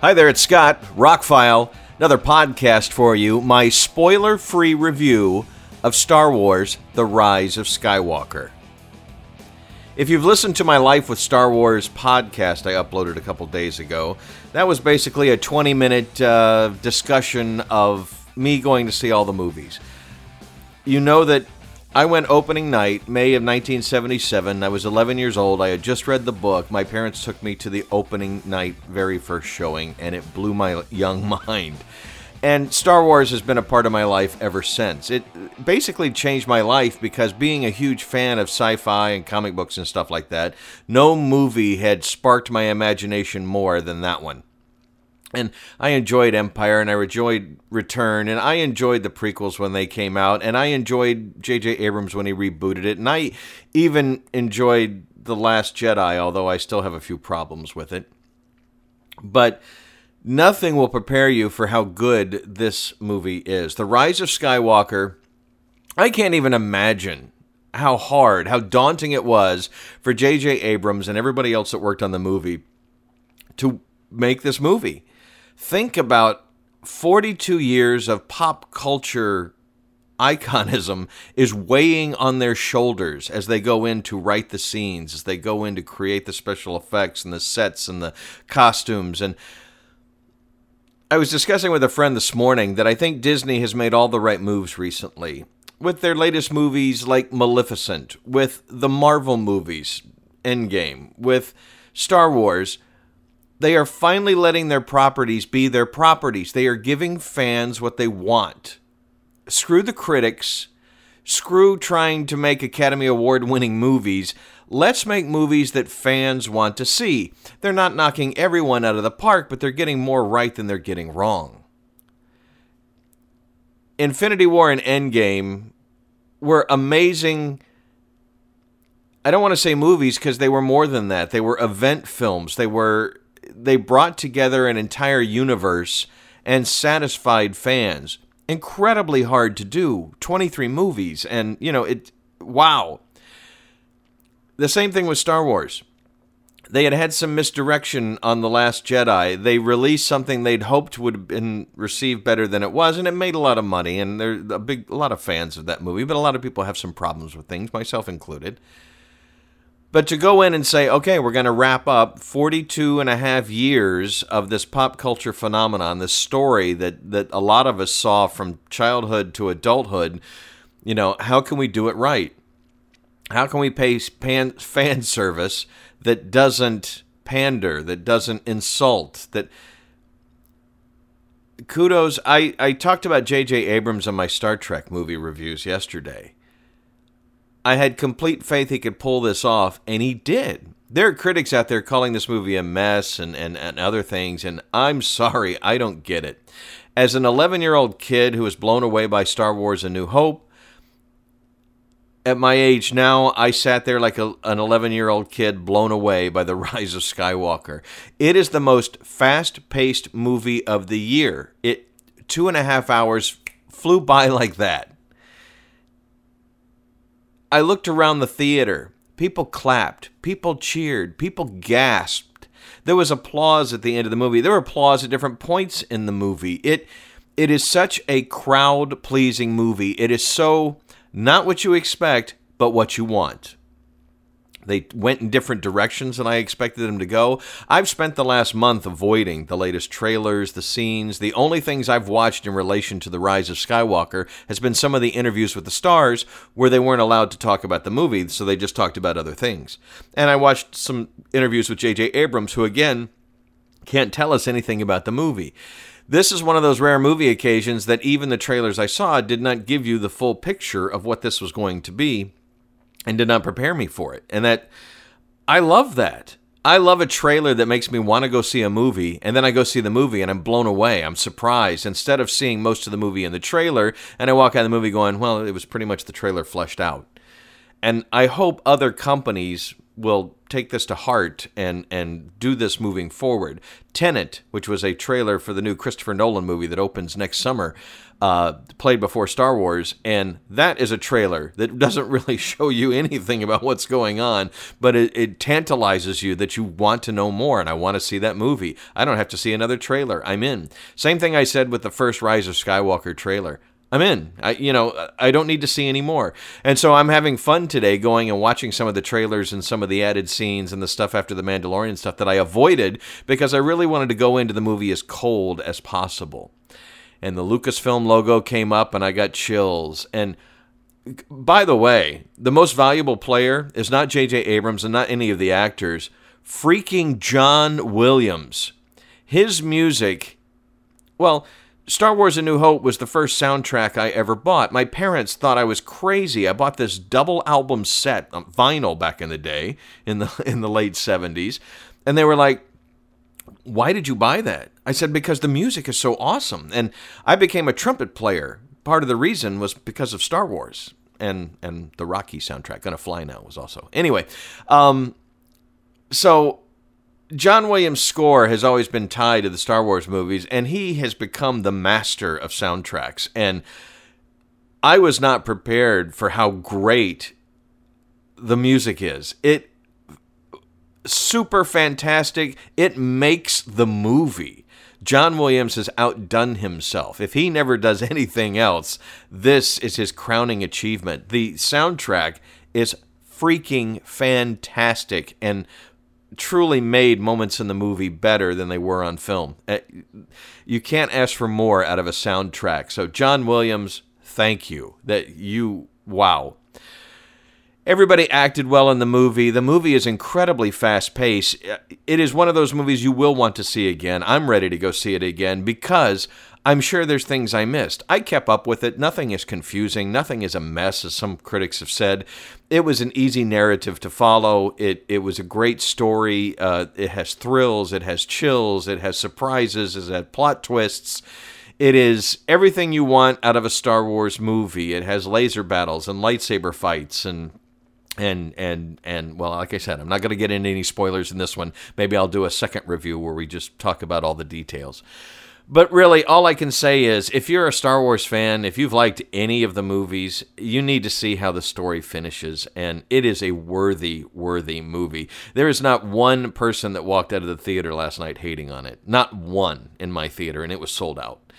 Hi there, it's Scott, Rockfile, another podcast for you. My spoiler free review of Star Wars The Rise of Skywalker. If you've listened to my Life with Star Wars podcast I uploaded a couple days ago, that was basically a 20 minute uh, discussion of me going to see all the movies. You know that I went opening night, May of 1977. I was 11 years old. I had just read the book. My parents took me to the opening night, very first showing, and it blew my young mind. And Star Wars has been a part of my life ever since. It basically changed my life because being a huge fan of sci fi and comic books and stuff like that, no movie had sparked my imagination more than that one. And I enjoyed Empire and I enjoyed Return and I enjoyed the prequels when they came out and I enjoyed J.J. Abrams when he rebooted it and I even enjoyed The Last Jedi, although I still have a few problems with it. But nothing will prepare you for how good this movie is. The Rise of Skywalker, I can't even imagine how hard, how daunting it was for J.J. Abrams and everybody else that worked on the movie to make this movie. Think about 42 years of pop culture iconism is weighing on their shoulders as they go in to write the scenes, as they go in to create the special effects and the sets and the costumes. And I was discussing with a friend this morning that I think Disney has made all the right moves recently with their latest movies like Maleficent, with the Marvel movies, Endgame, with Star Wars. They are finally letting their properties be their properties. They are giving fans what they want. Screw the critics. Screw trying to make Academy Award winning movies. Let's make movies that fans want to see. They're not knocking everyone out of the park, but they're getting more right than they're getting wrong. Infinity War and Endgame were amazing. I don't want to say movies because they were more than that. They were event films. They were they brought together an entire universe and satisfied fans. Incredibly hard to do. 23 movies and you know, it wow. The same thing with Star Wars. They had had some misdirection on The Last Jedi. They released something they'd hoped would have been received better than it was, and it made a lot of money. And there's a big, a lot of fans of that movie, but a lot of people have some problems with things, myself included. But to go in and say, okay, we're going to wrap up 42 and a half years of this pop culture phenomenon, this story that, that a lot of us saw from childhood to adulthood, you know, how can we do it right? How can we pay pan, fan service that doesn't pander, that doesn't insult, that kudos I, I talked about J.J. Abrams on my Star Trek movie reviews yesterday. I had complete faith he could pull this off, and he did. There are critics out there calling this movie a mess and, and, and other things, and I'm sorry, I don't get it. As an 11 year old kid who was blown away by Star Wars A New Hope, at my age now, I sat there like a, an 11 year old kid blown away by The Rise of Skywalker. It is the most fast paced movie of the year. It two and a half hours flew by like that. I looked around the theater. People clapped, people cheered, people gasped. There was applause at the end of the movie. There were applause at different points in the movie. It it is such a crowd pleasing movie. It is so not what you expect, but what you want. They went in different directions than I expected them to go. I've spent the last month avoiding the latest trailers, the scenes. The only things I've watched in relation to The Rise of Skywalker has been some of the interviews with the stars where they weren't allowed to talk about the movie, so they just talked about other things. And I watched some interviews with J.J. Abrams, who again can't tell us anything about the movie. This is one of those rare movie occasions that even the trailers I saw did not give you the full picture of what this was going to be and did not prepare me for it. And that I love that. I love a trailer that makes me want to go see a movie, and then I go see the movie and I'm blown away. I'm surprised. Instead of seeing most of the movie in the trailer, and I walk out of the movie going, well, it was pretty much the trailer fleshed out. And I hope other companies will take this to heart and and do this moving forward. Tenet, which was a trailer for the new Christopher Nolan movie that opens next summer, uh, played before Star Wars, and that is a trailer that doesn't really show you anything about what's going on, but it, it tantalizes you that you want to know more, and I want to see that movie. I don't have to see another trailer. I'm in. Same thing I said with the first Rise of Skywalker trailer. I'm in. I, you know, I don't need to see any more. And so I'm having fun today going and watching some of the trailers and some of the added scenes and the stuff after the Mandalorian stuff that I avoided because I really wanted to go into the movie as cold as possible. And the Lucasfilm logo came up and I got chills. And by the way, the most valuable player is not J.J. Abrams and not any of the actors. Freaking John Williams. His music, well, Star Wars A New Hope was the first soundtrack I ever bought. My parents thought I was crazy. I bought this double album set, um, vinyl back in the day, in the in the late 70s, and they were like, "Why did you buy that?" I said, "Because the music is so awesome." And I became a trumpet player. Part of the reason was because of Star Wars and and the Rocky soundtrack. Gonna Fly Now was also. Anyway, um so John Williams' score has always been tied to the Star Wars movies, and he has become the master of soundtracks. And I was not prepared for how great the music is. It super fantastic. It makes the movie. John Williams has outdone himself. If he never does anything else, this is his crowning achievement. The soundtrack is freaking fantastic and truly made moments in the movie better than they were on film. Eh, you can't ask for more out of a soundtrack. So, John Williams, thank you. That you, wow. Everybody acted well in the movie. The movie is incredibly fast paced. It is one of those movies you will want to see again. I'm ready to go see it again because I'm sure there's things I missed. I kept up with it. Nothing is confusing. Nothing is a mess, as some critics have said. It was an easy narrative to follow. It it was a great story. Uh, it has thrills. It has chills. It has surprises. It has plot twists. It is everything you want out of a Star Wars movie. It has laser battles and lightsaber fights and and and and well like i said i'm not going to get into any spoilers in this one maybe i'll do a second review where we just talk about all the details but really, all I can say is if you're a Star Wars fan, if you've liked any of the movies, you need to see how the story finishes. And it is a worthy, worthy movie. There is not one person that walked out of the theater last night hating on it. Not one in my theater, and it was sold out.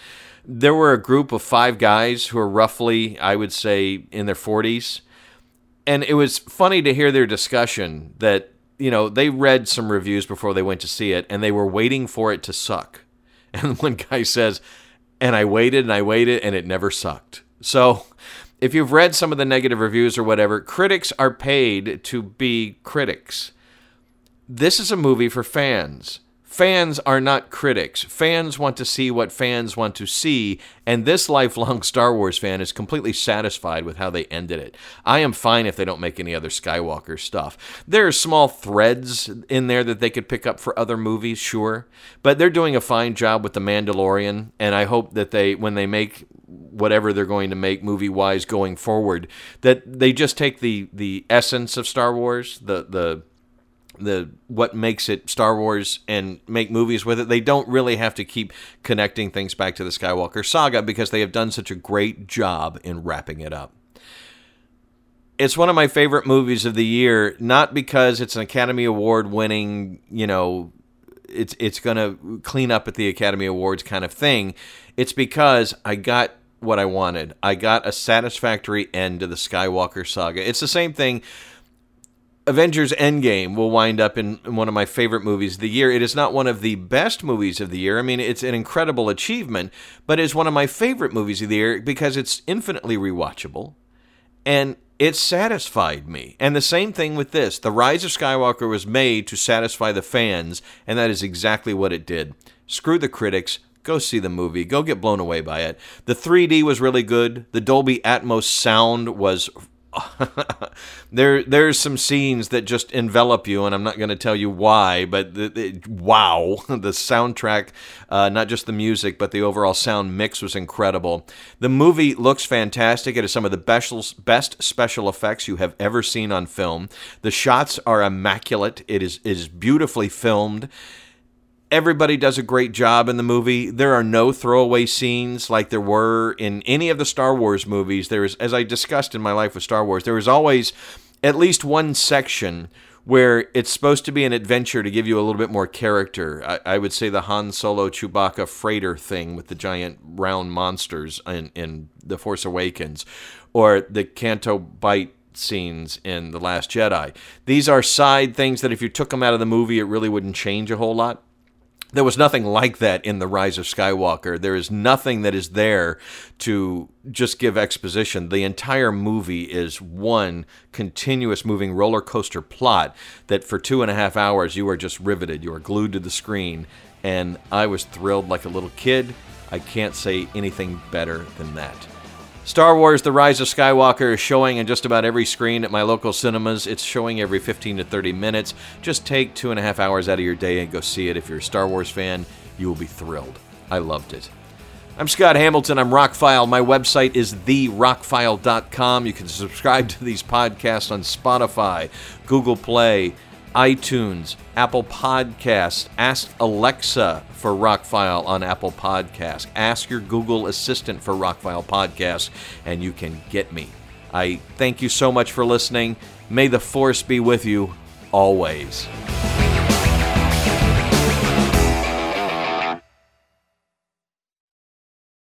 There were a group of five guys who are roughly, I would say, in their 40s. And it was funny to hear their discussion that, you know, they read some reviews before they went to see it, and they were waiting for it to suck And one guy says, and I waited and I waited and it never sucked. So if you've read some of the negative reviews or whatever, critics are paid to be critics. This is a movie for fans. Fans are not critics. Fans want to see what fans want to see, and this lifelong Star Wars fan is completely satisfied with how they ended it. I am fine if they don't make any other Skywalker stuff. There are small threads in there that they could pick up for other movies, sure, but they're doing a fine job with The Mandalorian, and I hope that they, when they make whatever they're going to make movie wise going forward, that they just take the the essence of Star Wars, the the the what makes it Star Wars and make movies with it. They don't really have to keep connecting things back to the Skywalker saga because they have done such a great job in wrapping it up. It's one of my favorite movies of the year, not because it's an Academy Award winning, you know, it's it's going to clean up at the Academy Awards kind of thing. It's because I got what I wanted. I got a satisfactory end to the Skywalker saga. It's the same thing Avengers Endgame will wind up in one of my favorite movies of the year. It is not one of the best movies of the year. I mean, it's an incredible achievement, but it's one of my favorite movies of the year because it's infinitely rewatchable and it satisfied me. And the same thing with this. The Rise of Skywalker was made to satisfy the fans, and that is exactly what it did. Screw the critics. Go see the movie. Go get blown away by it. The 3D was really good. The Dolby Atmos sound was there there's some scenes that just envelop you, and I'm not going to tell you why, but wow, the soundtrack, uh, not just the music, but the overall sound mix was incredible. The movie looks fantastic. It is some of the best, best special effects you have ever seen on film. The shots are immaculate. It is it is beautifully filmed everybody does a great job in the movie. There are no throwaway scenes like there were in any of the Star Wars movies. There is, as I discussed in my life with Star Wars, there is always at least one section where it's supposed to be an adventure to give you a little bit more character. I, I would say the Han Solo Chewbacca freighter thing with the giant round monsters in, in The Force Awakens, or the Canto Bight scenes in The Last Jedi. These are side things that if you took them out of the movie, it really wouldn't change a whole lot. There was nothing like that in The Rise of Skywalker. There is nothing that is there to just give exposition. The entire movie is one continuous moving roller coaster plot that for two and a half hours you are just riveted. You are glued to the screen. And I was thrilled like a little kid. I can't say anything better than that. Star Wars The Rise of Skywalker is showing in just about every screen at my local cinemas. It's showing every 15 to 30 minutes. Just take two and a half hours out of your day and go see it. If you're a Star Wars fan, you will be thrilled. I loved it. I'm Scott Hamilton. I'm Rockfile. My website is therockfile.com. You can subscribe to these podcasts on Spotify, Google Play, iTunes, Apple Podcasts. Ask Alexa for Rockfile on Apple Podcasts. Ask your Google Assistant for Rockfile Podcast, and you can get me. I thank you so much for listening. May the force be with you always.